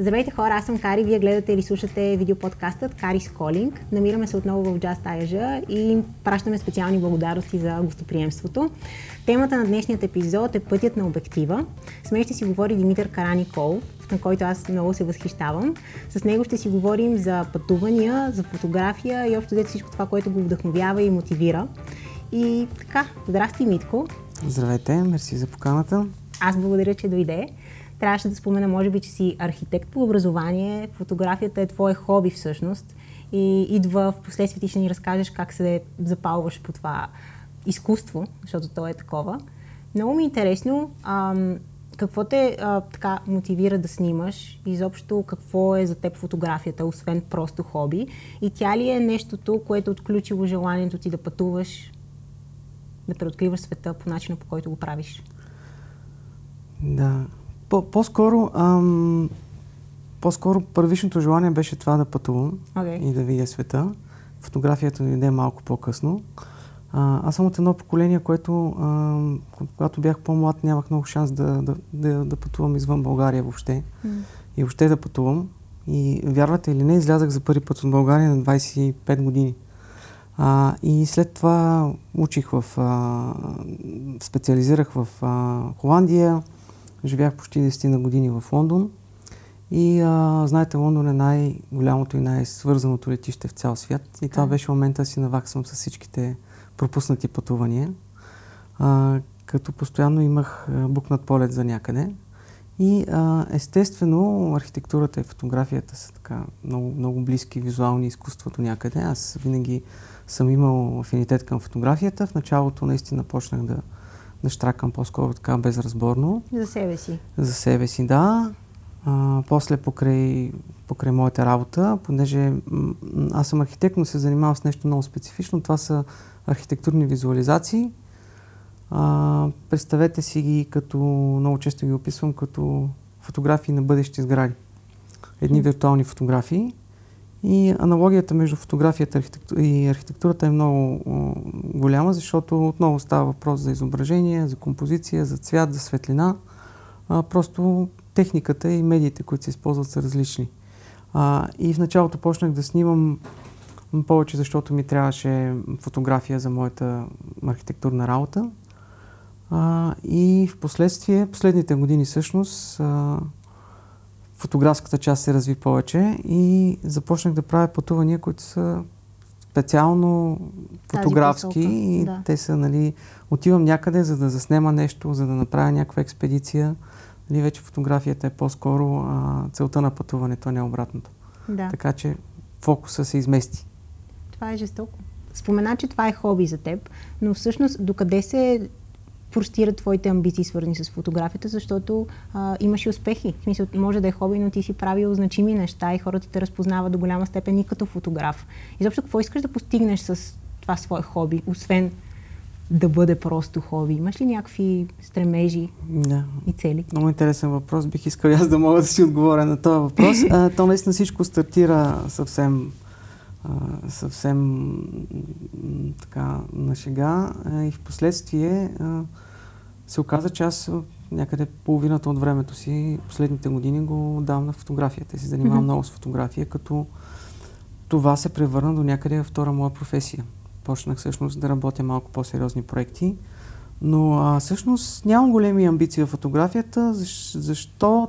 Здравейте хора, аз съм Кари, вие гледате или слушате видеоподкастът Карис Колинг. Намираме се отново в Just Аяжа и пращаме специални благодарности за гостоприемството. Темата на днешният епизод е пътят на обектива. С мен ще си говори Димитър Караникол, на който аз много се възхищавам. С него ще си говорим за пътувания, за фотография и общо взето всичко това, което го вдъхновява и мотивира. И така, здрасти Митко. Здравейте, мерси за поканата. Аз благодаря, че дойде. Трябваше да спомена, може би, че си архитект по образование. Фотографията е твое хоби всъщност. И идва в последствие ти ще ни разкажеш как се запалваш по това изкуство, защото то е такова. Много ми е интересно ам, какво те а, така мотивира да снимаш, изобщо какво е за теб фотографията, освен просто хоби и тя ли е нещото, което отключило желанието ти да пътуваш, да преоткриваш света по начина, по който го правиш? Да. По- по-скоро, ам, по-скоро първичното желание беше това да пътувам okay. и да видя света. Фотографията ми иде малко по-късно. А, аз съм от едно поколение, което, а, когато бях по-млад, нямах много шанс да, да, да, да пътувам извън България въобще. Mm. И въобще да пътувам. И вярвате или не, излязах за първи път от България на 25 години. А, и след това учих в... А, специализирах в а, Холандия, живях почти 10 на години в Лондон. И а, знаете, Лондон е най-голямото и най-свързаното летище в цял свят. И това беше момента да си наваксвам с всичките пропуснати пътувания. А, като постоянно имах букнат полет за някъде. И а, естествено, архитектурата и фотографията са така много, много близки визуални изкуството някъде. Аз винаги съм имал афинитет към фотографията. В началото наистина почнах да, да штракам по-скоро така безразборно. За себе си. За себе си, да. А, после покрай, покрай моята работа, понеже аз съм архитект, но се занимавам с нещо много специфично. Това са архитектурни визуализации. А, представете си ги като, много често ги описвам като фотографии на бъдещи сгради. Едни виртуални фотографии. И аналогията между фотографията и архитектурата е много голяма, защото отново става въпрос за изображение, за композиция, за цвят, за светлина. А, просто техниката и медиите, които се използват, са различни. А, и в началото почнах да снимам повече, защото ми трябваше фотография за моята архитектурна работа. А, и в последствие, последните години всъщност, а, фотографската част се разви повече и започнах да правя пътувания, които са специално фотографски и да. те са, нали, отивам някъде, за да заснема нещо, за да направя някаква експедиция. Нали, вече фотографията е по-скоро а, целта на пътуването, а не обратното. Да. Така че фокуса се измести. Това е жестоко. Спомена, че това е хоби за теб, но всъщност докъде се простират твоите амбиции, свързани с фотографията, защото а, имаш и успехи. В смисъл, може да е хоби, но ти си правил значими неща и хората те разпознават до голяма степен и като фотограф. Изобщо, какво искаш да постигнеш с това свое хоби, освен да бъде просто хоби? Имаш ли някакви стремежи да. и цели? Много интересен въпрос. Бих искал аз да мога да си отговоря на този въпрос. а, то наистина всичко стартира съвсем а, съвсем така на шега и в последствие се оказа, че аз някъде половината от времето си, последните години го давам на фотографията и се занимавам mm-hmm. много с фотография, като това се превърна до някъде във втора моя професия. Почнах всъщност да работя малко по-сериозни проекти, но а, всъщност нямам големи амбиции в фотографията, защо,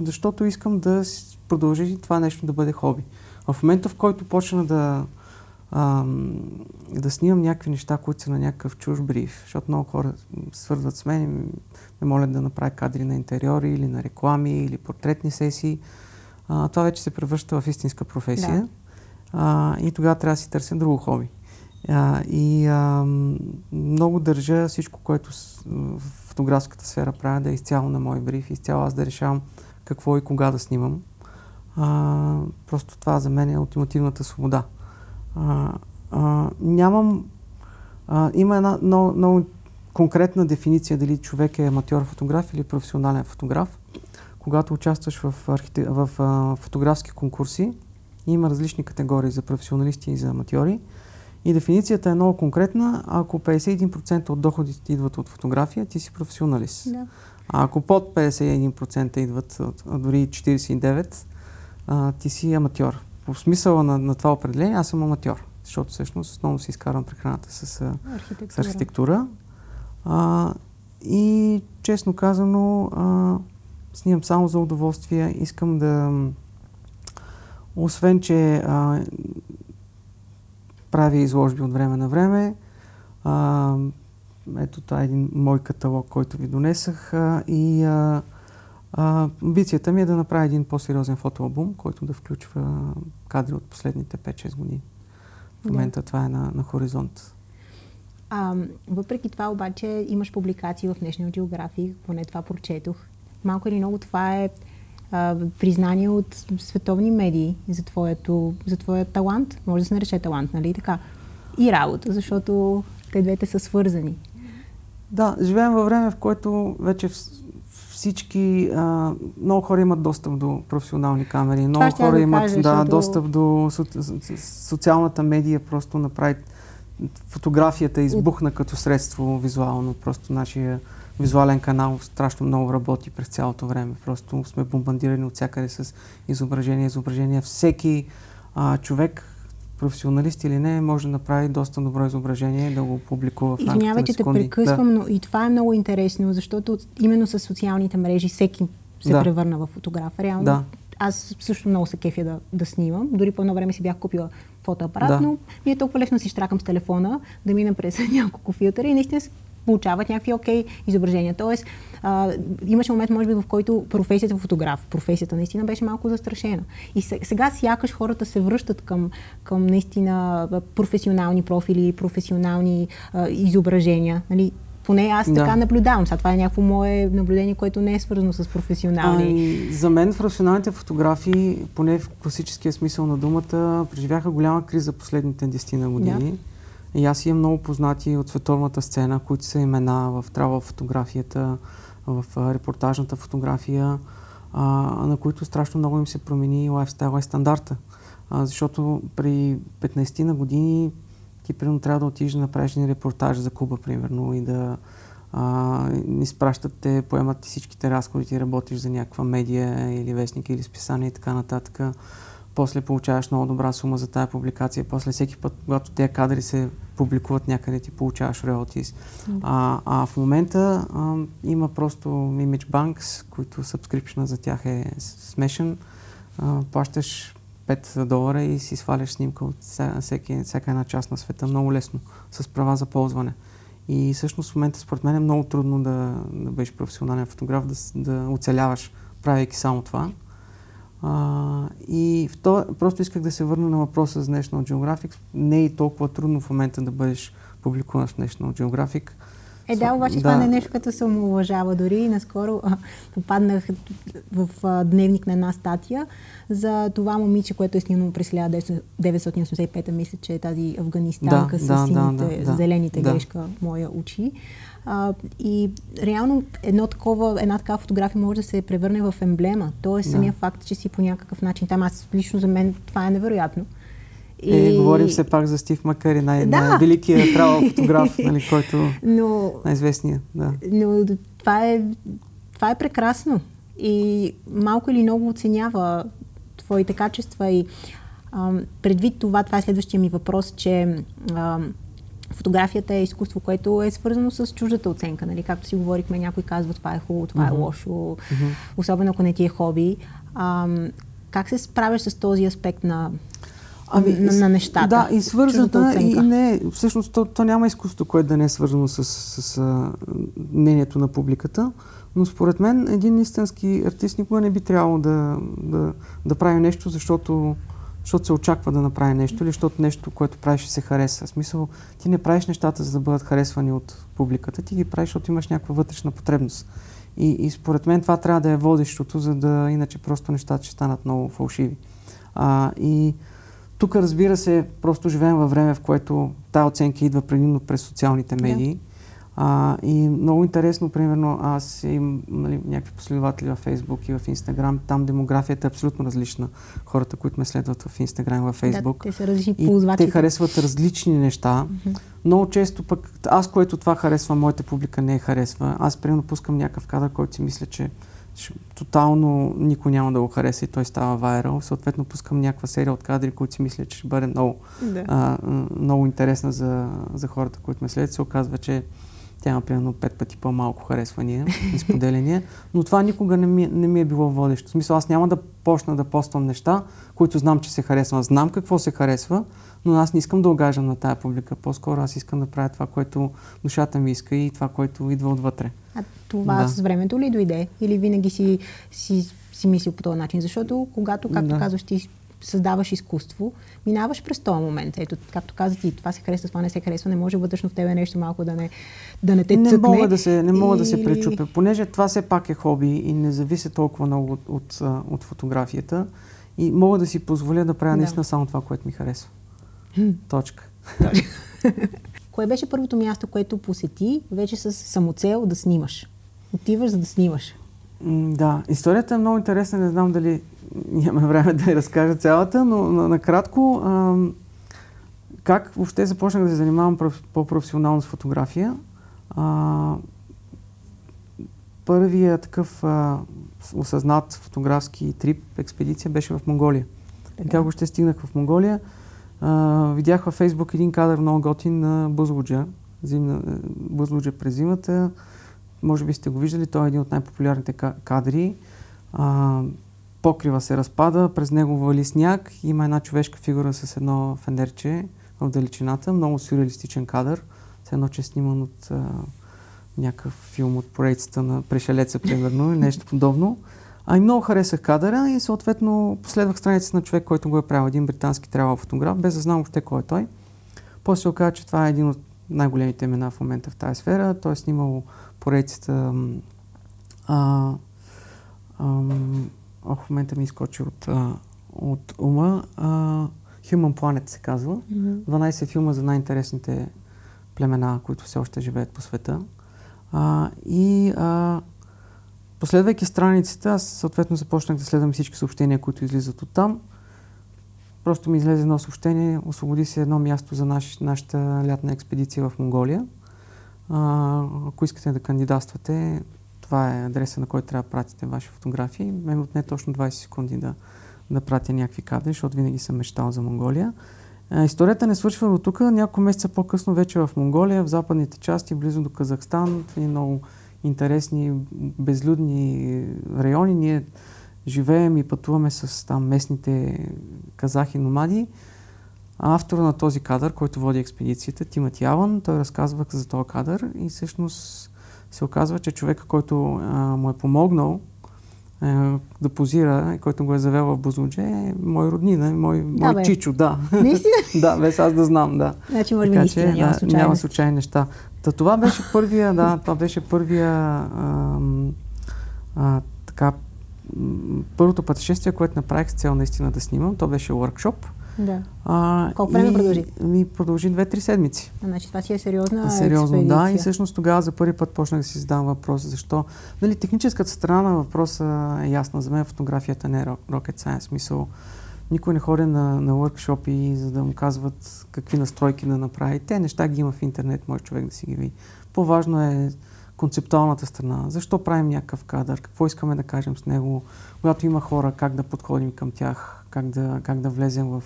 защото искам да продължи това нещо да бъде хоби. В момента, в който почна да, а, да снимам някакви неща, които са на някакъв чуж бриф, защото много хора свързват с мен и ме молят да направя кадри на интериори или на реклами или портретни сесии, а, това вече се превръща в истинска професия. Да. А, и тогава трябва да си търся друго хоби. А, и а, много държа всичко, което в фотографската сфера правя да е изцяло на мой бриф, изцяло аз да решавам какво и кога да снимам. А, просто това за мен е ултимативната свобода. А, а, нямам... А, има една много, много конкретна дефиниция дали човек е аматьор фотограф или професионален фотограф. Когато участваш в, архите... в а, фотографски конкурси, има различни категории за професионалисти и за аматьори. И дефиницията е много конкретна. Ако 51% от доходите идват от фотография, ти си професионалист. Да. А ако под 51% идват, дори 49%, а, ти си аматьор. По смисъла на, на това определение, аз съм аматьор, защото всъщност основно си изкарвам прехраната с, архитектура. с архитектура. А, и честно казано, а, снимам само за удоволствие. Искам да, освен че а, правя изложби от време на време, а, ето това е един мой каталог, който ви донесах а, и а, а, амбицията ми е да направя един по-сериозен фотоалбум, който да включва кадри от последните 5-6 години. В момента yeah. това е на, на хоризонт. А, въпреки това обаче имаш публикации в National Geographic, поне това прочетох. Малко или много това е а, признание от световни медии за, твоето, за твоя талант. Може да се нарече талант, нали така? И работа, защото те двете са свързани. Да, живеем във време, в което вече всички, а, много хора имат достъп до професионални камери, много хора да имат кажа, да, защото... достъп до со, социалната медия, просто направи фотографията избухна като средство визуално, просто нашия визуален канал страшно много работи през цялото време. Просто сме бомбандирани от всякъде с изображения, изображения. Всеки а, човек професионалист или не, може да направи доста добро изображение и да го публикува в Извинявай, че те прекъсвам, да. но и това е много интересно, защото именно с социалните мрежи всеки се да. превърна в фотограф. Реално да. аз също много се кефя да, да снимам. Дори по едно време си бях купила фотоапарат, да. но ми е толкова лесно да си штракам с телефона, да мина през няколко филтъра и наистина получават някакви окей okay изображения. Тоест, а, имаше момент, може би, в който професията фотограф, професията наистина беше малко застрашена. И сега сякаш хората се връщат към, към наистина професионални профили, професионални а, изображения. Нали? Поне аз да. така наблюдавам. Сега това е някакво мое наблюдение, което не е свързано с професионални. А, и за мен професионалните фотографии, поне в класическия смисъл на думата, преживяха голяма криза последните 10 на години. Да. И аз имам много познати от световната сцена, които са имена в трава фотографията, в репортажната фотография, а, на които страшно много им се промени лайфстайла и стандарта. А, защото при 15 на години ти примерно трябва да отидеш да направиш един репортаж за Куба, примерно, и да а, изпращат те, поемат ти всичките разходи, ти работиш за някаква медия или вестник или списание и така нататък после получаваш много добра сума за тази публикация, после всеки път, когато тези кадри се публикуват някъде, ти получаваш. Mm. А, а в момента а, има просто Image Banks, които subscription за тях е смешен. А, плащаш 5 долара и си сваляш снимка от всеки, всяка една част на света много лесно, с права за ползване. И всъщност в момента според мен е много трудно да, да бъдеш професионален фотограф, да, да оцеляваш, правейки само това. А, и втор... просто исках да се върна на въпроса за National Geographic. Не е и толкова трудно в момента да бъдеш публикуван в National Geographic. Е, да, обаче да. това не е нещо, като се уважава. Дори и наскоро а, попаднах в а, дневник на една статия за това момиче, което е снимано през 1985, мисля, че е тази афганистанка да, с да, сините, да, зелените да. грешка, моя очи. А, и реално едно такова, една такава фотография може да се превърне в емблема. Тоест да. самия факт, че си по някакъв начин там. Аз лично за мен това е невероятно. И... Е, говорим все пак за Стив Макари, най- да. най-великият трава фотограф, нали, който но, най-известният. Да. Но това е, това е прекрасно и малко или много оценява твоите качества и а, предвид това, това е следващия ми въпрос, че а, фотографията е изкуство, което е свързано с чуждата оценка. Нали? Както си говорихме, някой казва това е хубаво, това mm-hmm. е лошо, mm-hmm. особено ако не ти е хоби. А, как се справяш с този аспект на, ами, на, на нещата? Да, и свързаната и не, всъщност то, то няма изкуство, което да не е свързано с, с, с мнението на публиката. Но според мен един истински артист никога не би трябвало да, да, да прави нещо, защото защото се очаква да направи нещо или защото нещо, което правиш, се хареса. В смисъл, ти не правиш нещата, за да бъдат харесвани от публиката, ти ги правиш, защото имаш някаква вътрешна потребност. И, и според мен това трябва да е водещото, за да иначе просто нещата ще станат много фалшиви. А, и тук, разбира се, просто живеем във време, в което тази оценка идва предимно през социалните медии. Yeah. А, и много интересно, примерно, аз имам нали, някакви последователи във Facebook и в Instagram. Там демографията е абсолютно различна. Хората, които ме следват в Instagram и в Facebook. Да, те са различни ползватели. те харесват различни неща. Mm-hmm. Много често пък, аз, което това харесва, моята публика не е харесва. Аз, примерно, пускам някакъв кадър, който си мисля, че тотално никой няма да го хареса и той става вайрал. Съответно пускам някаква серия от кадри, които си мисля, че ще бъде много, да. а, много интересна за, за хората, които ме следят. Се оказва, че тя има примерно пет пъти по-малко харесвания и споделяния, но това никога не ми, не ми е било водещо. В смисъл, аз няма да почна да поствам неща, които знам, че се харесва. Знам какво се харесва, но аз не искам да огажам на тая публика. По-скоро аз искам да правя това, което душата ми иска и това, което идва отвътре. А това да. с времето ли дойде? Или винаги си, си, си мислил по този начин? Защото когато, както да. казваш, ти създаваш изкуство, минаваш през този момент. Ето, както каза ти, това се харесва, това не се харесва, не може вътрешно в тебе нещо малко да не, да не те не цъкне. Мога да се, не мога и... да се пречупя, понеже това все пак е хоби и не зависи толкова много от, от, от фотографията и мога да си позволя да правя да. наистина само това, което ми харесва. Точка. Кое беше първото място, което посети вече с самоцел да снимаш? Отиваш за да снимаш. Да, историята е много интересна, не знам дали нямаме време да я разкажа цялата, но накратко, как въобще започнах да се занимавам по-професионално с фотография? А, първия такъв а, осъзнат фотографски трип, експедиция беше в Монголия. Така. Как въобще стигнах в Монголия? А, видях във Фейсбук един кадър много готин на Бузлуджа, зимна, е, Бузлуджа през зимата. Може би сте го виждали, той е един от най-популярните кадри. А, покрива се разпада, през него вали сняг, има една човешка фигура с едно фендерче в далечината, много сюрреалистичен кадър, с едно, че е сниман от а, някакъв филм от поредицата на Пришелеца, примерно, или нещо подобно. А и много харесах кадъра и съответно последвах страницата на човек, който го е правил, един британски трябва фотограф, без да знам въобще кой е той. После оказа, че това е един от най-големите имена в момента в тази сфера. Той е снимал поредицата а, а, Ох, в момента ми изкочи от, а, от ума. А, Human Planet се казва. Mm-hmm. 12 филма за най-интересните племена, които все още живеят по света. А, и а, последвайки страницата, аз съответно започнах да следвам всички съобщения, които излизат от там. Просто ми излезе едно съобщение, освободи се едно място за наш, нашата лятна експедиция в Монголия. А, ако искате да кандидатствате, това е адреса, на който трябва да пратите ваши фотографии. Мен отне точно 20 секунди да, да пратя някакви кадри, защото винаги съм мечтал за Монголия. Историята не свършва до тук. Няколко месеца по-късно вече в Монголия, в западните части, близо до Казахстан, в много интересни, безлюдни райони. Ние живеем и пътуваме с там местните казахи номади. Автора на този кадър, който води експедицията, Тимати Яван, той разказва за този кадър и всъщност се оказва, че човека, който а, му е помогнал а, да позира и който го е завел в Бузлудже, е мой роднина, мой, да, мой бе. чичо, да. Наистина? да, без аз да знам, да. Значи, може би наистина че, няма, случайни. няма случайни неща. Та, това беше първия, да, това беше първия а, а, така, първото пътешествие, което направих с цел наистина да снимам. То беше workshop. Да. А, Колко време продължи? Ми продължи две-три седмици. А, значи това си е сериозна Сериозно, експедиция. да. И всъщност тогава за първи път почнах да си задавам въпрос. Защо? Нали, техническата страна на въпроса е ясна. За мен фотографията не е rocket science. Смисъл, никой не ходи на, на workshop за да му казват какви настройки да направи. Те неща ги има в интернет, може човек да си ги види. По-важно е концептуалната страна. Защо правим някакъв кадър? Какво искаме да кажем с него? Когато има хора, как да подходим към тях? как да, как да влезем в,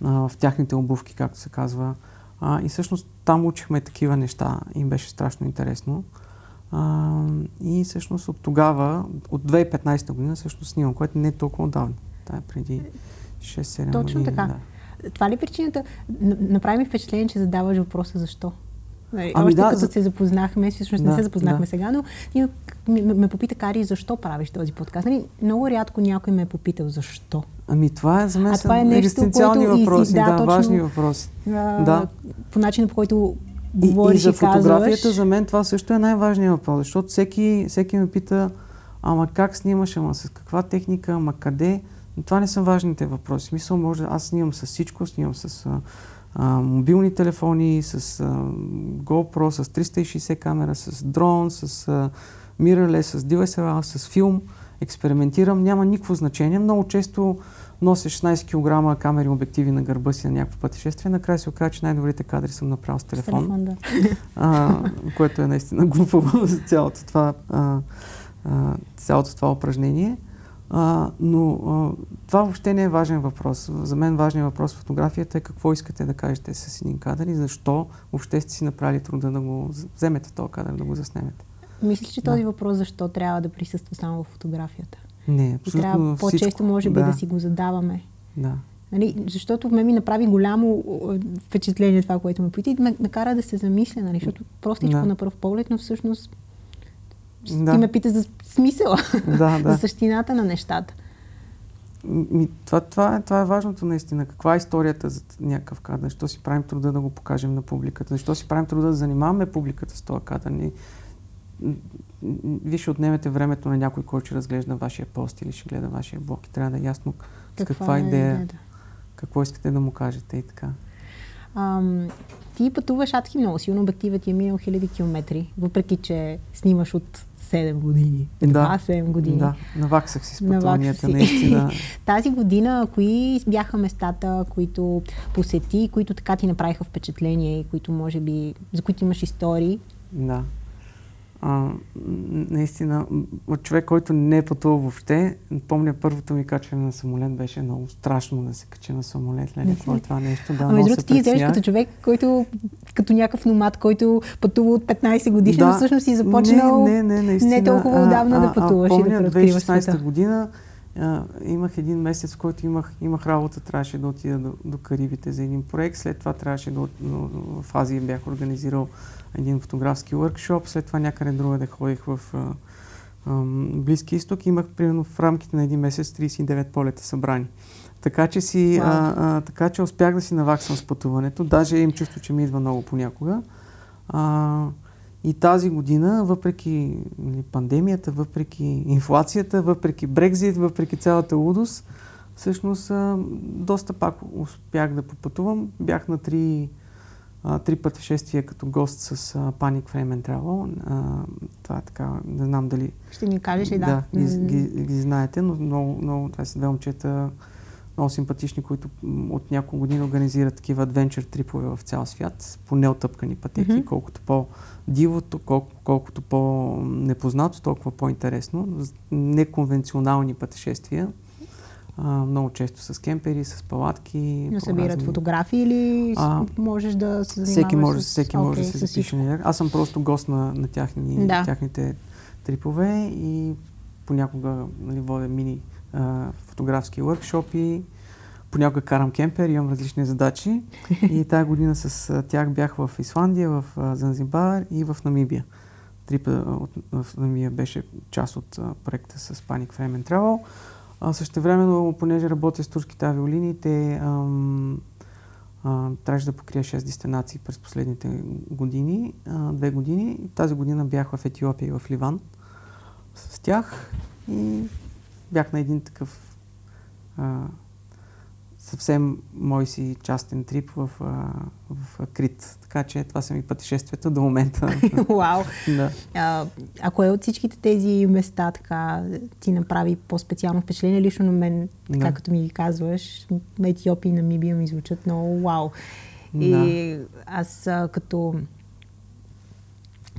в тяхните обувки, както се казва. А, и всъщност там учихме такива неща и беше страшно интересно. А, и всъщност от тогава, от 2015 година, всъщност снимам, което не е толкова отдавна. Това е преди 6-7 години. Точно така. Да. Това ли е причината? Направи ми впечатление, че задаваш въпроса защо. Нали, ами още да, като за... се запознахме, всъщност да, не се запознахме да. сега, но ме, ме попита Кари, защо правиш този подкаст. Нали, много рядко някой ме е попитал защо. Ами това е за мен това е нещо, което въпроси, и, да, да точно, важни въпроси. А, да. По начина, по който говориш и, и за фотографията, казваш. за мен това също е най-важният въпрос, защото всеки, всеки ме пита, ама как снимаш, ама с каква техника, ама къде. Това не са важните въпроси. Мисъл, може, аз снимам с всичко, снимам с а, мобилни телефони, с а, GoPro, с 360 камера, с дрон, с а, mirrorless, с DSLR, с филм. Експериментирам, няма никакво значение. Много често нося 16 кг камери обективи на гърба си на някакво пътешествие. Накрая се оказа, че най-добрите кадри съм направил с телефон. С телефон да. а, което е наистина глупаво за цялото това, а, а, цялото това упражнение. А, но а, това въобще не е важен въпрос. За мен важният въпрос в фотографията е какво искате да кажете с един кадър и защо въобще сте си направили труда да го вземете този кадър, да го заснемете. Мислиш, че този да. въпрос защо трябва да присъства само в фотографията? Не, абсолютно Трябва по-често, може би, да. да си го задаваме. Да. Нали, защото ме ми направи голямо впечатление това, което ме пита и ме накара да се замисля, нали, защото простичко да. на пръв поглед, но всъщност да. ти ме пита за смисъла, да, да. за същината на нещата. Ми, това, това, е, това е важното наистина. Каква е историята за някакъв кадър? Защо си правим труда да го покажем на публиката? Защо си правим труда да занимаваме публиката с този кадър? Ни, вие ще отнемете времето на някой, който ще разглежда вашия пост или ще гледа вашия блог и трябва да е ясно каква, каква е идея, да. какво искате да му кажете и така. Ам, ти пътуваш адски много силно, обективът ти е минал хиляди километри, въпреки че снимаш от 7 години. Едва да, 7 години. Да, наваксах си с пътуванията, наистина. Тази година, кои бяха местата, които посети, които така ти направиха впечатление и които може би, за които имаш истории? Да а, наистина, от човек, който не е пътувал въобще, помня първото ми качване на самолет беше много страшно да се качи на самолет. Леле, какво е това нещо? Да, ами, другото ти изглеждаш като човек, който, като някакъв номад, който пътува от 15 години, да. но всъщност си започнал не, не, не, наистина, не толкова отдавна а, да пътуваш а, помня, и да 2016 година а, имах един месец, в който имах, имах работа, трябваше да отида до, до Карибите за един проект. След това трябваше да, в Азия бях организирал един фотографски workshop, след това някъде друга да ходих в а, а, Близки изток. Имах примерно в рамките на един месец 39 полета събрани. Така че, си, wow. а, а, така че успях да си наваксам с пътуването. Даже им чувство, че ми идва много понякога. А, и тази година, въпреки нали, пандемията, въпреки инфлацията, въпреки Брекзит, въпреки цялата лудост, всъщност а, доста пак успях да попътувам. Бях на три а, три пътешествия като гост с а, Panic Frame and Travel. А, това е така, не знам дали... Ще ни кажеш ли да? Да, ги, ги, ги знаете, но много, много, това са две момчета много симпатични, които от няколко години организират такива адвенчър трипове в цял свят, по неотъпкани пътеки, mm-hmm. колкото по-дивото, кол- колкото по-непознато, толкова по-интересно. Неконвенционални пътешествия а, много често с кемпери, с палатки. Но събират разни... фотографии или а, можеш да се занимаваш всеки може, с... Всеки okay, може да се запише Аз съм просто гост на, на тяхни, да. тяхните трипове и понякога нали, водя мини а, фотографски workshопи. Понякога карам кемпер, имам различни задачи. и тази година с тях бях в Исландия, в Занзибар и в Намибия. Трипа в Намибия беше част от проекта с Panic Frame and Travel. А, също времено, понеже работя с турските авиолинии, те трябваше да покрия 6 дестинации през последните години, а, две години. Тази година бях в Етиопия и в Ливан с тях и бях на един такъв а, съвсем мой си частен трип в, в Крит. Така че това са ми пътешествията до момента. Вау! да. А, ако е от всичките тези места така ти направи по-специално впечатление, лично на мен, така да. като ми ги казваш, на Етиопия и Намибия ми звучат много вау. И да. аз като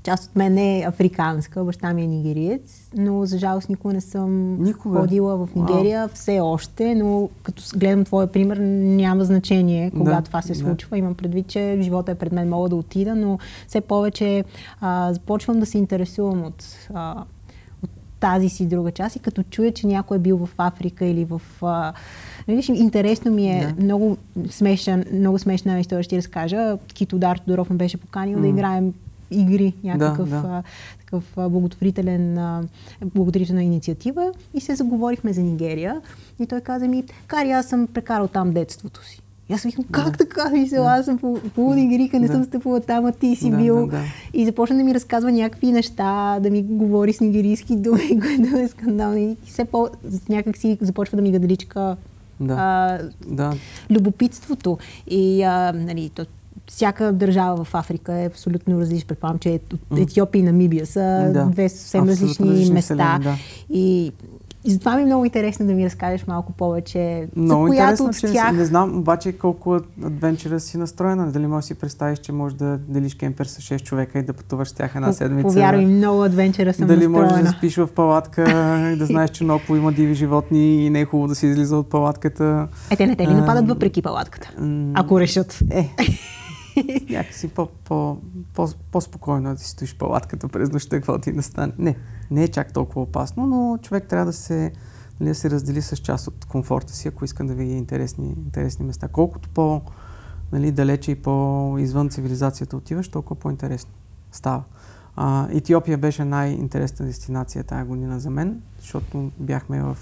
Част от мен е африканска, баща ми е нигериец, но за жалост никога не съм никога. ходила в Нигерия, wow. все още, но като гледам твоя пример, няма значение кога да, това се случва. Да. Имам предвид, че живота е пред мен, мога да отида, но все повече а, започвам да се интересувам от, а, тази си друга част и като чуя, че някой е бил в Африка или в... А, Виж, интересно ми е, да. много, смешен, много смешна история ще ти разкажа. Кито Дар Тодоров ме беше поканил mm. да играем игри, някакъв да, да. А, такъв благотворителен, а, благотворителна инициатива и се заговорихме за Нигерия и той каза ми, Кари, аз съм прекарал там детството си. И аз викам, как да. така мисля, аз съм по, по Нигерика, не да. съм стъпвала там, а ти си да, бил. Да, да. И започна да ми разказва някакви неща, да ми говори с нигерийски думи, което е скандално. И все по някак си започва да ми гаделичка Да. А, да. Любопитството и а, нали, то, всяка държава в Африка е абсолютно различна. Предполагам, че Етиопия и Намибия са да. две съвсем различни, места. Вселени, да. И и затова ми е много интересно да ми разкажеш малко повече много за която от че тях... Не знам обаче колко адвенчера си настроена. Дали можеш да си представиш, че можеш да делиш кемпер с 6 човека и да пътуваш с тях една седмица. Повярвай, много адвенчера съм Дали настроена. можеш да спиш в палатка и да знаеш, че много има диви животни и не е хубаво да се излиза от палатката. Е, те не те ли нападат въпреки палатката? Ако решат. Е, някакси по, по, по, по-спокойно да си стоиш палатката през нощта, какво ти настане. Не, не е чак толкова опасно, но човек трябва да се, нали, да се раздели с част от комфорта си, ако иска да види интересни, интересни места. Колкото по нали, далече и по-извън цивилизацията отиваш, толкова по-интересно става. А, Етиопия беше най-интересна дестинация тази година за мен, защото бяхме в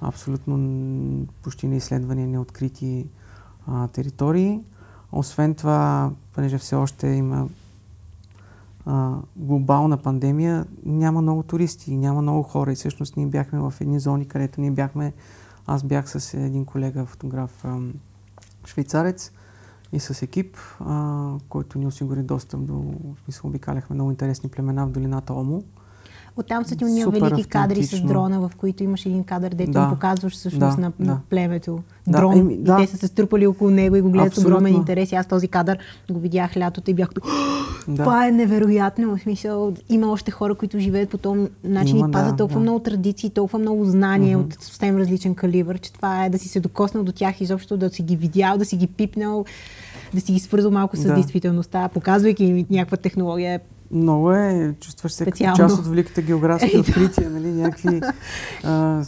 абсолютно почти неизследвани, неоткрити а, територии. Освен това, понеже все още има а, глобална пандемия, няма много туристи, няма много хора и всъщност ние бяхме в едни зони, където ние бяхме, аз бях с един колега, фотограф, швейцарец и с екип, а, който ни осигури достъп до, в смисъл, обикаляхме много интересни племена в долината Омо. Оттам са ти уния велики кадри с дрона, в които имаш един кадър, дето да, им показваш всъщност да, на, да. на племето. Да, дрон. Еми, да. И те са се струпали около него и го гледат с огромен интерес. И аз този кадър го видях лятото и бях да. това е невероятно. В смисъл, има още хора, които живеят по този начин има, и пазят да, толкова да. много традиции, толкова много знания mm-hmm. от съвсем различен калибър, че това е да си се докоснал до тях изобщо, да си ги видял, да си ги пипнал, да си ги свързал малко с да. действителността, показвайки им някаква технология много е, чувстваш се като част от великите географски открития, нали, някакви а,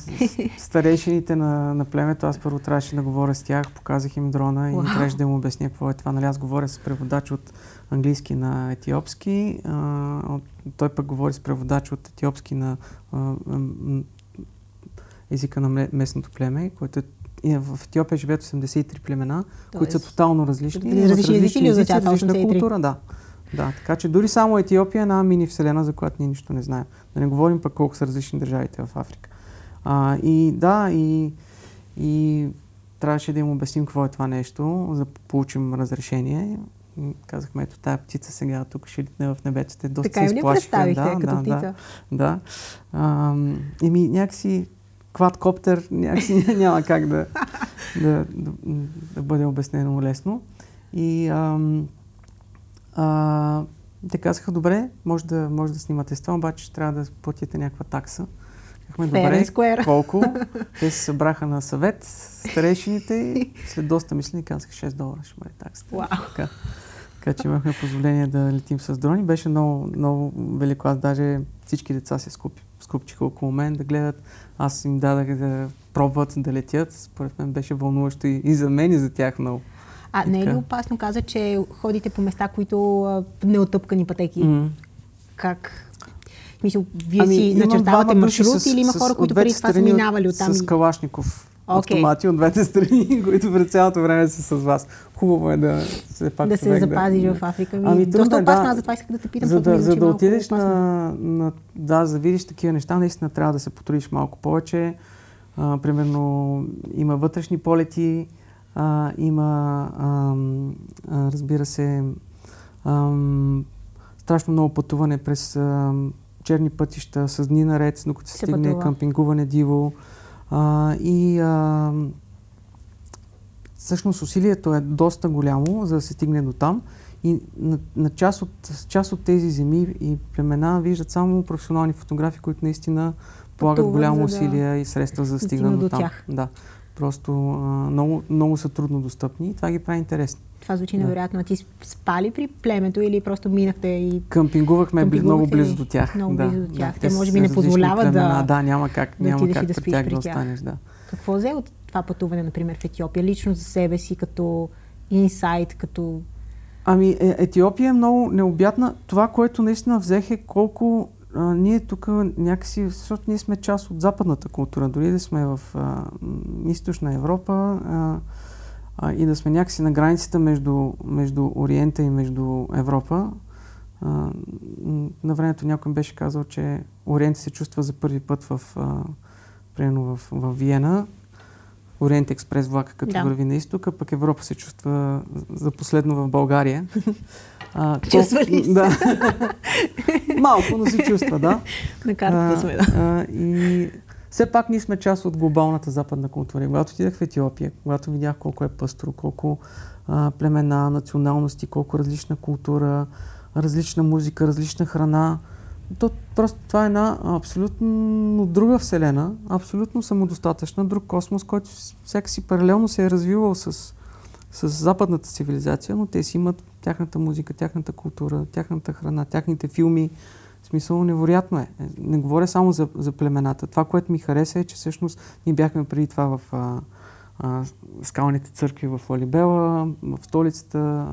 старейшините на, на племето. Аз първо трябваше да говоря с тях, показах им дрона и трябваше да им обясня какво е това. Нали, аз говоря с преводач от английски на етиопски, а, от, той пък говори с преводач от етиопски на а, езика на местното племе, което е в Етиопия живеят 83 племена, Тоест, които са тотално различни. Различни езици или означава различна култура, да. Да, така че дори само Етиопия е една мини вселена, за която ние нищо не знаем. Да не говорим пък колко са различни държавите в Африка. А, и да, и, и трябваше да им обясним какво е това нещо, за да получим разрешение. Казахме, ето тая птица сега тук ще литне в небето. Те доста така се изплашиха. Да, като да, птица? Да, да. А, еми, някакси квадкоптер някакси няма как да, да, да, да бъде обяснено лесно. И ам, а, те казаха, добре, може да, може да снимате с това, обаче трябва да платите някаква такса. Казахме, добре, Square. колко? Те се събраха на съвет, старейшините и след доста мислени казаха 6 долара ще бъде таксата. Wow. Така, така че имахме позволение да летим с дрони. Беше много, много велико. Аз даже всички деца се скуп, скупчиха около мен да гледат. Аз им дадах да пробват да летят. Според мен беше вълнуващо и, и за мен и за тях много. А не е ли опасно, каза, че ходите по места, които а, неотъпкани пътеки? Mm. Как? Мисля, вие ами, си начертавате маршрут с, или има хора, които преди това са минавали от там? С Калашников okay. автомати от двете страни, които през цялото време са с вас. Хубаво е да се пак Да се запазиш да, в Африка. Ми, ами, доста е, опасно, да, затова исках да те питам. За да, за да отидеш на, на, да, за да видиш такива неща, наистина трябва да се потрудиш малко повече. А, примерно има вътрешни полети, а, има, а, а, разбира се, а, страшно много пътуване през а, черни пътища с дни наред, докато се, се стигне пътува. къмпингуване диво. А, и а, всъщност усилието е доста голямо, за да се стигне до там. И на, на част, от, част от тези земи и племена виждат само професионални фотографи, които наистина полагат голямо усилие да... и средства за да стигнат до там. Тях. Да. Просто а, много, много са трудно достъпни и това ги прави интересни. Това звучи да. невероятно. А ти спали при племето или просто минахте и... Къмпингувахме много близо до тях. Много да, близо до тях. Да, Те може би не позволяват да... Да, няма как, да няма как да при тях да останеш. Да. Какво взе от това пътуване, например, в Етиопия? Лично за себе си, като инсайт, като... Ами, е, Етиопия е много необятна. Това, което наистина взех е колко а, ние тук някакси, защото ние сме част от западната култура, дори да сме в а, източна Европа а, а, и да сме някакси на границата между, между Ориента и между Европа. А, на времето някой беше казал, че Ориент се чувства за първи път в, а, примерно в, в Виена. Ориент експрес влака, като да. върви на изтока, пък Европа се чувства за последно в България. А, чувства ли се? Да. Малко, но се чувства, да. На картата сме, да. А, и все пак ние сме част от глобалната западна култура. И когато отидах в Етиопия, когато видях колко е пъстро, колко а, племена, националности, колко различна култура, различна музика, различна храна, то просто това е една абсолютно друга вселена, абсолютно самодостатъчна, друг космос, който всяка си паралелно се е развивал с, с западната цивилизация, но те си имат тяхната музика, тяхната култура, тяхната храна, тяхните филми. В смисъл, невероятно е. Не говоря само за, за племената. Това, което ми хареса е, че всъщност ние бяхме преди това в а, а, скалните църкви в Олибела, в столицата,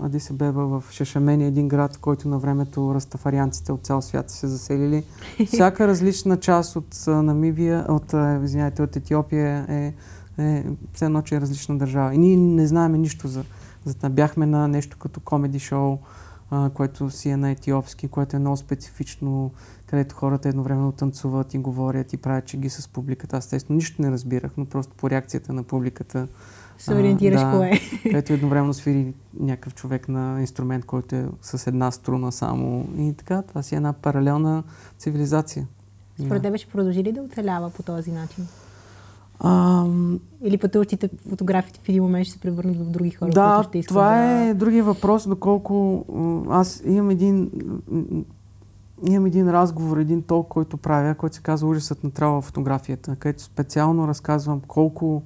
Адис Абеба в Шашамени, един град, който на времето разтафарианците от цял свят се заселили. Всяка различна част от Намибия, от, извиняйте, от Етиопия е, е все едно, че е различна държава. И ние не знаеме нищо за, за това. Бяхме на нещо като комеди шоу, а, което си е на етиопски, което е много специфично, където хората едновременно танцуват и говорят и правят чеги с публиката. Аз естествено нищо не разбирах, но просто по реакцията на публиката се ориентираш да, кое е. Ето едновременно свири някакъв човек на инструмент, който е с една струна само. И така, това си е една паралелна цивилизация. Според тебе ще продължи ли да оцелява по този начин? А, Или пътуващите фотографите в един момент ще се превърнат в други хора, да, които ще искат това да... е другия въпрос, доколко аз имам един имам един разговор, един толк, който правя, който се казва Ужасът на трава фотографията, където специално разказвам колко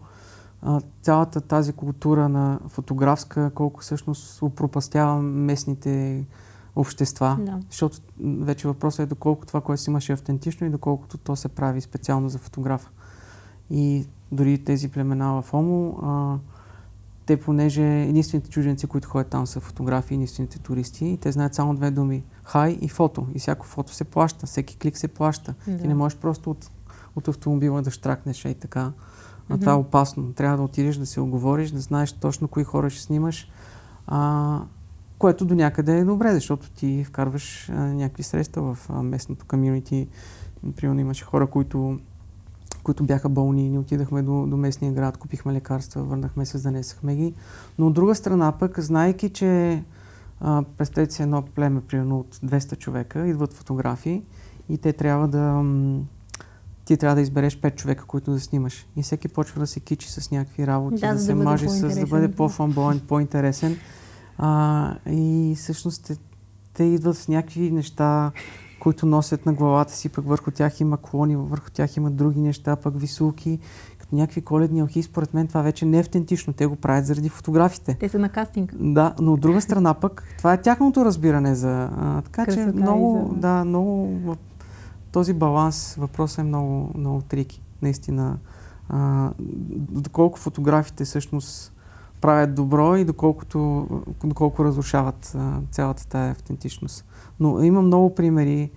а, цялата тази култура на фотографска, колко всъщност упропастява местните общества. Да. Защото вече въпросът е доколко това, което си имаше е автентично и доколкото то се прави специално за фотографа. И дори тези племена в Омо, а, те понеже единствените чужденци, които ходят там са фотографи, единствените туристи, и те знаят само две думи. Хай и фото. И всяко фото се плаща, всеки клик се плаща. Да. Ти не можеш просто от, от автомобила да штракнеш и така. А това е опасно. Трябва да отидеш да се оговориш, да знаеш точно кои хора ще снимаш. А, което до някъде е добре, защото ти вкарваш а, някакви средства в а, местното комьюнити. Примерно имаше хора, които, които бяха болни, ни отидахме до, до местния град, купихме лекарства, върнахме се, занесахме ги. Но от друга страна пък, знайки, че а, представете си едно племе, примерно от 200 човека, идват фотографии и те трябва да, ти трябва да избереш пет човека, които да снимаш. И всеки почва да се кичи с някакви работи, да, да, се да мажи, с, да бъде по-фанбоен, по-интересен. А, и всъщност те, те идват с някакви неща, които носят на главата си, пък върху тях има клони, върху тях има други неща, пък висулки, като някакви коледни алхи. Според мен това вече не е автентично. Те го правят заради фотографите. Те са на кастинг. Да, но от друга страна пък, това е тяхното разбиране за... А, така Красота че много, за... да, много този баланс, въпросът е много, много трики. Наистина, а, доколко фотографите всъщност правят добро и доколкото, доколко разрушават а, цялата тая автентичност. Но има много примери.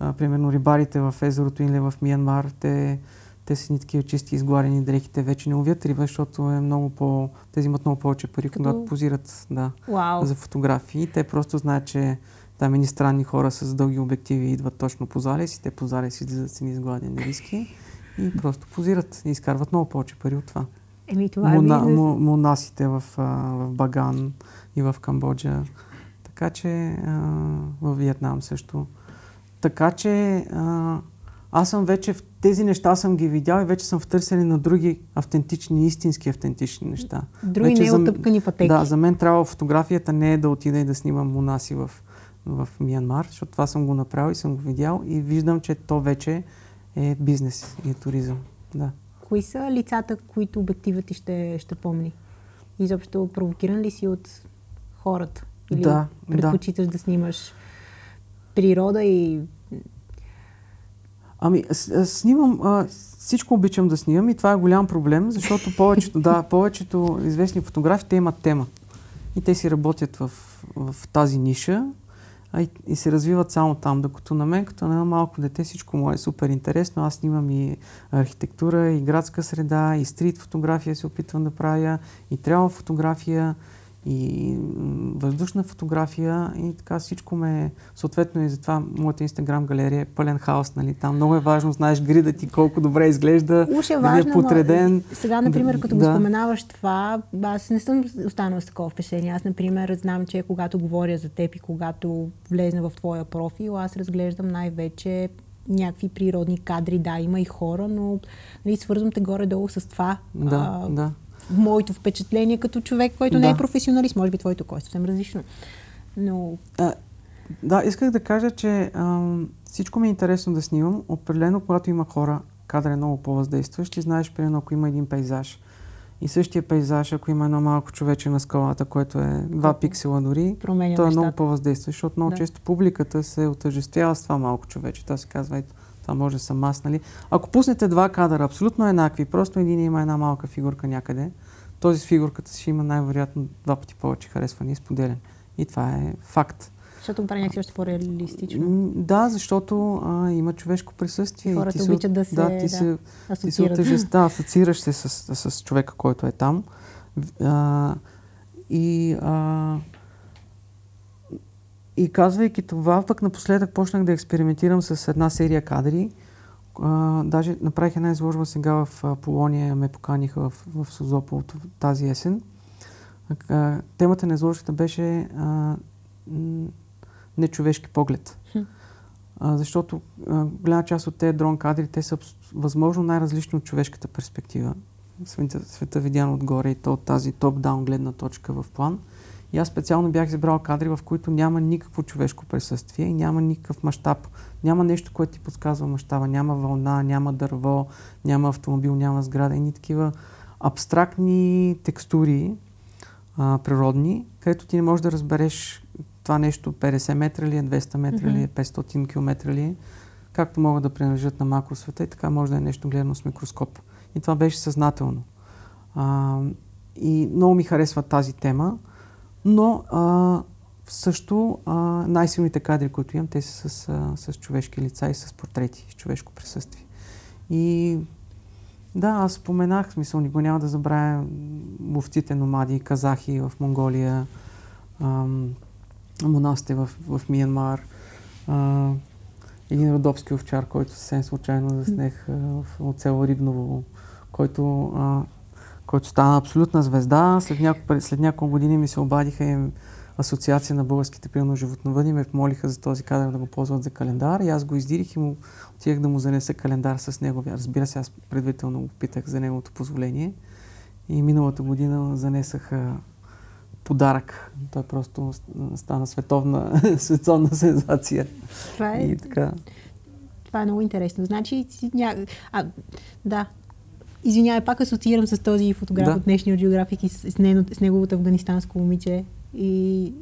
А, примерно рибарите в езерото или в Миянмар, те, те са ни такива чисти изгладени дрехи. Те вече не ловят риба, защото е много по... Те взимат много повече пари, когато позират да, за фотографии. Те просто знаят, че там едни странни хора с дълги обективи идват точно по залез и те по залез излизат с едни сгладени риски и просто позират и изкарват много повече пари от това. Еми, това е Мона, бизнес. монасите в, в Баган и в Камбоджа. Така че а, в Виетнам също. Така че а, аз съм вече в тези неща съм ги видял и вече съм в търсене на други автентични, истински автентични неща. Други вече неотъпкани пътеки. Да, за мен трябва фотографията не е да отида и да снимам монаси в в Миянмар, защото това съм го направил и съм го видял и виждам, че то вече е бизнес и е туризъм. Да. Кои са лицата, които обективът ти ще, ще помни? Изобщо провокиран ли си от хората? Или да, предпочиташ да. да снимаш природа и... Ами, снимам, а, всичко обичам да снимам и това е голям проблем, защото повечето, да, повечето известни фотографи, те имат тема. И те си работят в, в тази ниша а и, и се развиват само там. Докато на мен, като на малко дете, всичко му е супер интересно. Аз снимам и архитектура, и градска среда, и стрит фотография се опитвам да правя, и трябва фотография. И въздушна фотография и така всичко ме... Съответно и затова моята инстаграм галерия е пълен хаос, нали? Там много е важно, знаеш грида ти колко добре изглежда, Уж е важно, е потреден. Сега, например, като да. го споменаваш това, аз не съм останала с такова впечатление. Аз, например, знам, че когато говоря за теб и когато влезна в твоя профил, аз разглеждам най-вече някакви природни кадри. Да, има и хора, но нали, свързвам те горе-долу с това. Да, а, да моето впечатление като човек, който да. не е професионалист. Може би твоето кой е съвсем различно. Но... А, да, исках да кажа, че а, всичко ми е интересно да снимам. Определено, когато има хора, кадър е много по-въздействащ. Знаеш, примерно, ако има един пейзаж и същия пейзаж, ако има едно малко човече на скалата, което е 2 пиксела дори, Променя то е нещата. много по-въздействащ, защото много да. често публиката се отъжествява с това малко човече. Това се казва, ето, това може да съм аз, нали? Ако пуснете два кадъра абсолютно еднакви, просто един има една малка фигурка някъде, този с фигурката си има най-вероятно два пъти повече харесване и споделяне. И това е факт. Защото го прави някакси още по-реалистично. Да, защото а, има човешко присъствие. Хората и ти обичат да се, да, ти се, ти се отъжест, да, асоциираш се с, с човека, който е там. А, и, а, и казвайки това, пък напоследък почнах да експериментирам с една серия кадри, а, даже направих една изложба сега в Полония, ме поканиха в, в Созопол тази есен. А, темата на изложбата беше а, нечовешки поглед. А, защото а, голяма част от тези дрон кадри, те са възможно най-различни от човешката перспектива. Света, света видян отгоре и то от тази топ-даун гледна точка в план. И аз специално бях избрал кадри, в които няма никакво човешко присъствие и няма никакъв мащаб. Няма нещо, което ти подсказва мащаба. Няма вълна, няма дърво, няма автомобил, няма сграда. И ни такива абстрактни текстури, а, природни, където ти не можеш да разбереш това нещо 50 метра ли е, 200 метра mm-hmm. ли е, 500 км ли е. Както могат да принадлежат на макросвета и така може да е нещо гледано с микроскоп. И това беше съзнателно. А, и много ми харесва тази тема. Но а, също а, най-силните кадри, които имам, те са с, а, с човешки лица и с портрети, с човешко присъствие. И да, аз споменах, смисъл, никога няма да забравя ловците номади, казахи в Монголия, монасите в, в Миянмар, а, един родопски овчар, който съвсем случайно заснех от село Рибново, който а, който стана абсолютна звезда. След няколко, след няколко години ми се обадиха и Асоциация на българските приемно животновъди ме помолиха за този кадър да го ползват за календар и аз го издирих и му отидах да му занеса календар с него. Разбира се, аз предварително го питах за неговото позволение и миналата година занесах подарък. Той просто стана световна, световна сензация. Това е, и така. Това е много интересно. Значи, ня... а, да, Извинявай, пак асоциирам с този фотограф да. от днешния географик и с, с, него, с неговото афганистанско момиче. И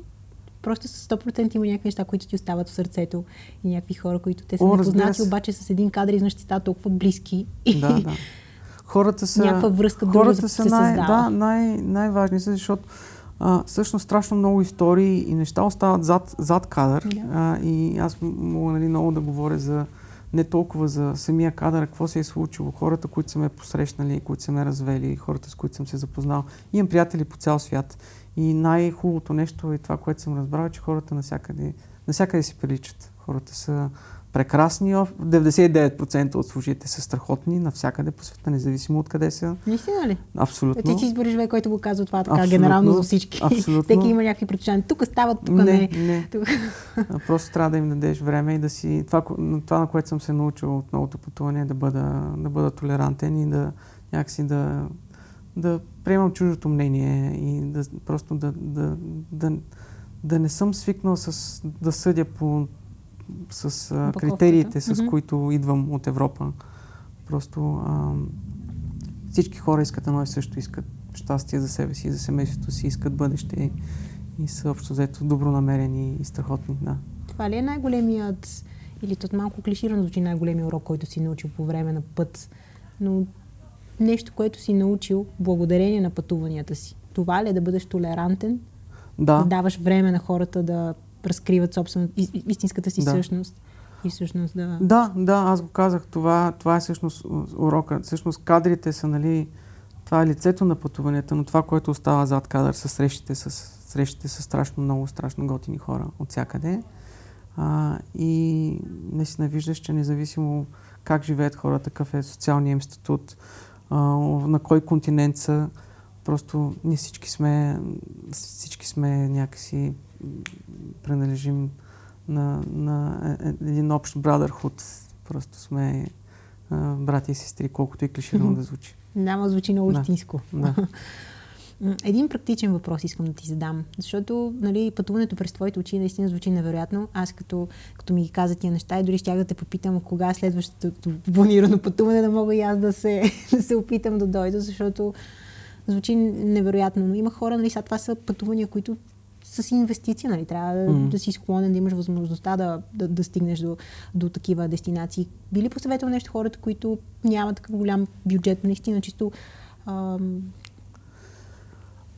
просто с 100% има някакви неща, които ти остават в сърцето и някакви хора, които те са О, непознати, обаче с един кадър изнъж ти стават толкова близки. Да, да. Хората са... Някаква връзка хората са най, да, най, най-важни са, защото а, всъщност страшно много истории и неща остават зад, зад кадър. Да. А, и аз мога нали, много да говоря за не толкова за самия кадър, какво се е случило, хората, които са ме посрещнали, които са ме развели, хората, с които съм се запознал. Имам приятели по цял свят. И най-хубавото нещо е това, което съм разбрал, че хората насякъде, насякъде си приличат. Хората са прекрасни. 99% от служителите са страхотни навсякъде по света, независимо от къде са. Наистина ли? Абсолютно. Ти си избориш човек, който го казва това така абсолютно, генерално за всички. Абсолютно. Всеки има някакви предпочитания. Тук стават, тук не. Не, не. Тук. Просто трябва да им дадеш време и да си... Това, това, на което съм се научил от новото пътуване е да бъда, да бъда толерантен и да някакси да, да приемам чуждото мнение и да просто да, да, да, да не съм свикнал с, да съдя по с а, критериите, с mm-hmm. които идвам от Европа. Просто а, всички хора искат едно и също, искат щастие за себе си за семейството си, искат бъдеще и са общо взето добронамерени и страхотни. Да. Това ли е най-големият, или tot малко клиширано звучи най-големият урок, който си научил по време на път, но нещо, което си научил благодарение на пътуванията си. Това ли е да бъдеш толерантен, да. да даваш време на хората да разкриват собствено, истинската си да. същност. И всъщност да... Да, да, аз го казах. Това, това е всъщност урока. Всъщност кадрите са, нали, това е лицето на пътуванията, но това, което остава зад кадър са срещите с, срещите с страшно много, страшно готини хора от всякъде. А, и наистина виждаш, че независимо как живеят хората, какъв е социалният им статут, а, на кой континент са, просто ние всички сме, всички сме някакси принадлежим на, на е, е, един общ brotherhood. Просто сме а, брати и сестри, колкото и клиширано да звучи. Да, но звучи много да. истинско. Да. Един практичен въпрос искам да ти задам, защото нали, пътуването през твоите очи наистина звучи невероятно. Аз като, като ми ги каза тия неща и дори щях да те попитам кога е следващото планирано пътуване, да мога и аз да се, да се опитам да дойда, защото звучи невероятно. Но има хора, нали, сега това са пътувания, които с инвестиция, нали? Трябва да, mm. да си склонен, да имаш възможността да, да, да стигнеш до, до такива дестинации. Би ли посъветвал нещо хората, които нямат такъв голям бюджет, наистина чисто ам,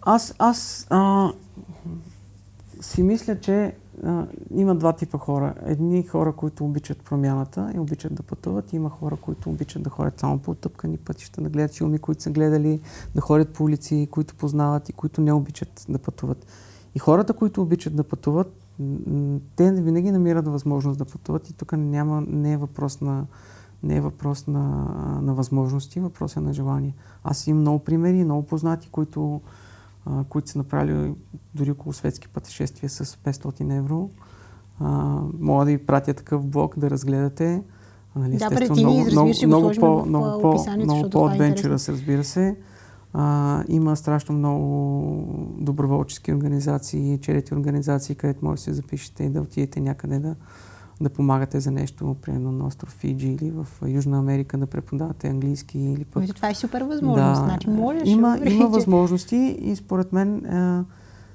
аз, аз а, си мисля, че а, има два типа хора. Едни хора, които обичат промяната и обичат да пътуват. И има хора, които обичат да ходят само по оттъпкани пътища, да гледат филми, които са гледали, да ходят по улици, които познават и които не обичат да пътуват. И хората, които обичат да пътуват, те винаги намират възможност да пътуват и тук няма, не е въпрос на, не е въпрос на, на възможности, въпрос е на желание. Аз имам много примери, много познати, които а, които са направили дори около светски пътешествия с 500 евро. А, мога да ви пратя такъв блог да разгледате. Нали, да, пред ти много, много, много, по, много, по, много по-адвенчера се, разбира се. А, има страшно много доброволчески организации, черети организации, където може да се запишете и да отидете някъде да, да помагате за нещо, примерно на остров Фиджи или в Южна Америка да преподавате английски или пък... Това е супер възможност, да, значи можеш. Има, има възможности и според мен е,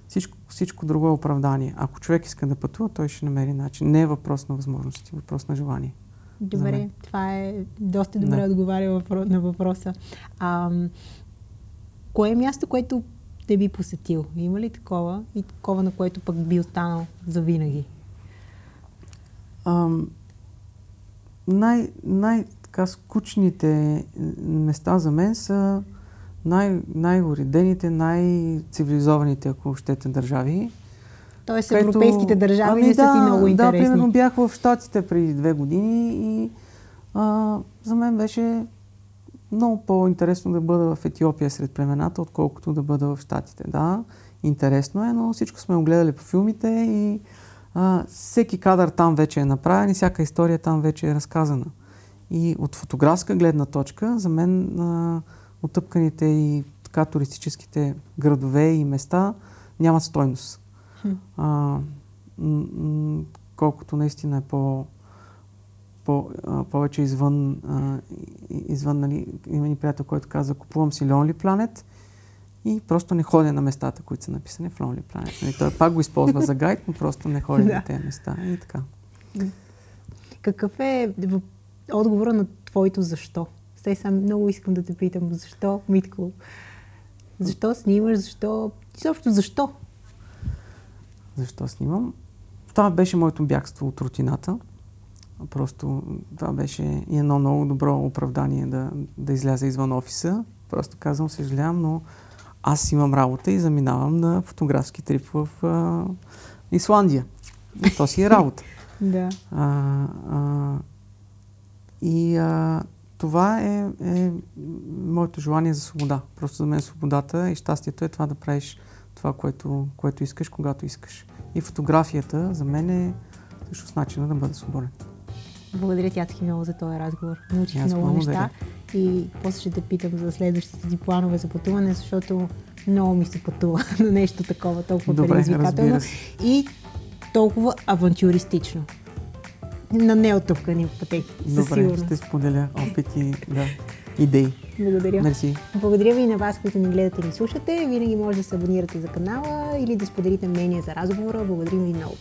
всичко, всичко друго е оправдание. Ако човек иска да пътува, той ще намери начин. Не е въпрос на възможности, въпрос на желание. Добре, това е доста добре да. отговаря на въпроса. А, кое е място, което те би посетил? Има ли такова и такова, на което пък би останал за винаги? най, най така скучните места за мен са най, най-уредените, най-цивилизованите, ако щете, държави. Тоест където... европейските държави ами, не са да, ти много интересни. Да, примерно бях в Штатите преди две години и а, за мен беше много по-интересно да бъда в Етиопия сред племената, отколкото да бъда в Штатите. Да, интересно е, но всичко сме огледали по филмите и а, всеки кадър там вече е направен и всяка история там вече е разказана. И от фотографска гледна точка, за мен а, отъпканите и така туристическите градове и места нямат стойност. А, м- м- колкото наистина е по, по, а, повече извън, а, извън нали, има ни приятел, който каза, купувам си Lonely Planet и просто не ходя на местата, които са написани в Lonely Planet. Нали, той пак го използва за гайд, но просто не ходи на тези места и така. Какъв е отговора на твоето защо? Сега сам много искам да те питам, защо, Митко? Защо снимаш? Защо? Изобщо защо? Защо снимам? Това беше моето бягство от рутината. Просто това беше и едно много добро оправдание да, да изляза извън офиса. Просто казвам, съжалявам, но аз имам работа и заминавам на фотографски трип в а, Исландия. То си е работа. да. А, а, и а, това е, е моето желание за свобода. Просто за мен свободата и щастието е това да правиш това, което, което искаш, когато искаш. И фотографията за мен е също с начина да бъда свободен. Благодаря ти, Ацки, много за този разговор. Научих много неща и после ще те питам за следващите ти планове за пътуване, защото много ми се пътува на нещо такова, толкова Добре, предизвикателно и толкова авантюристично. На неотъпкани пътеки, Добре, сигурност. ще споделя опити, да, идеи. Благодаря. Мерси. Благодаря ви и на вас, които ни гледате и ни слушате. Винаги може да се абонирате за канала или да споделите мнение за разговора. Благодарим ви много.